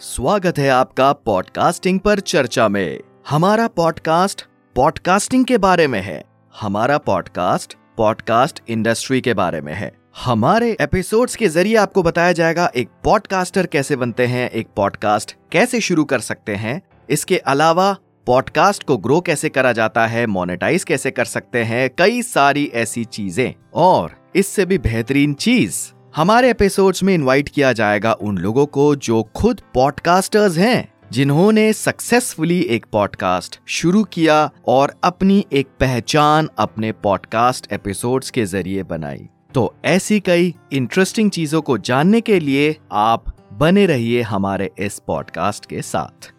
स्वागत है आपका पॉडकास्टिंग पर चर्चा में। हमारा पॉडकास्ट पॉडकास्टिंग के बारे में है। हमारा पॉडकास्ट पॉडकास्ट इंडस्ट्री के बारे में है। हमारे एपिसोड्स के ज़रिए आपको बताया जाएगा एक पॉडकास्टर कैसे बनते हैं, एक पॉडकास्ट कैसे शुरू कर सकते हैं। इसके अलावा पॉडकास्ट को ग्रो कैसे करा जाता है मोनेटाइज कैसे कर सकते हैं, कई सारी ऐसी चीज़ें। और इससे भी बेहतरीन चीज़ हमारे एपिसोड्स में इनवाइट किया जाएगा उन लोगों को जो खुद पॉडकास्टर्स हैं, जिन्होंने सक्सेसफुली एक पॉडकास्ट शुरू किया और अपनी एक पहचान अपने पॉडकास्ट एपिसोड्स के ज़रिए बनाई। तो ऐसी कई इंटरेस्टिंग चीज़ों को जानने के लिए आप बने रहिए हमारे इस पॉडकास्ट के साथ।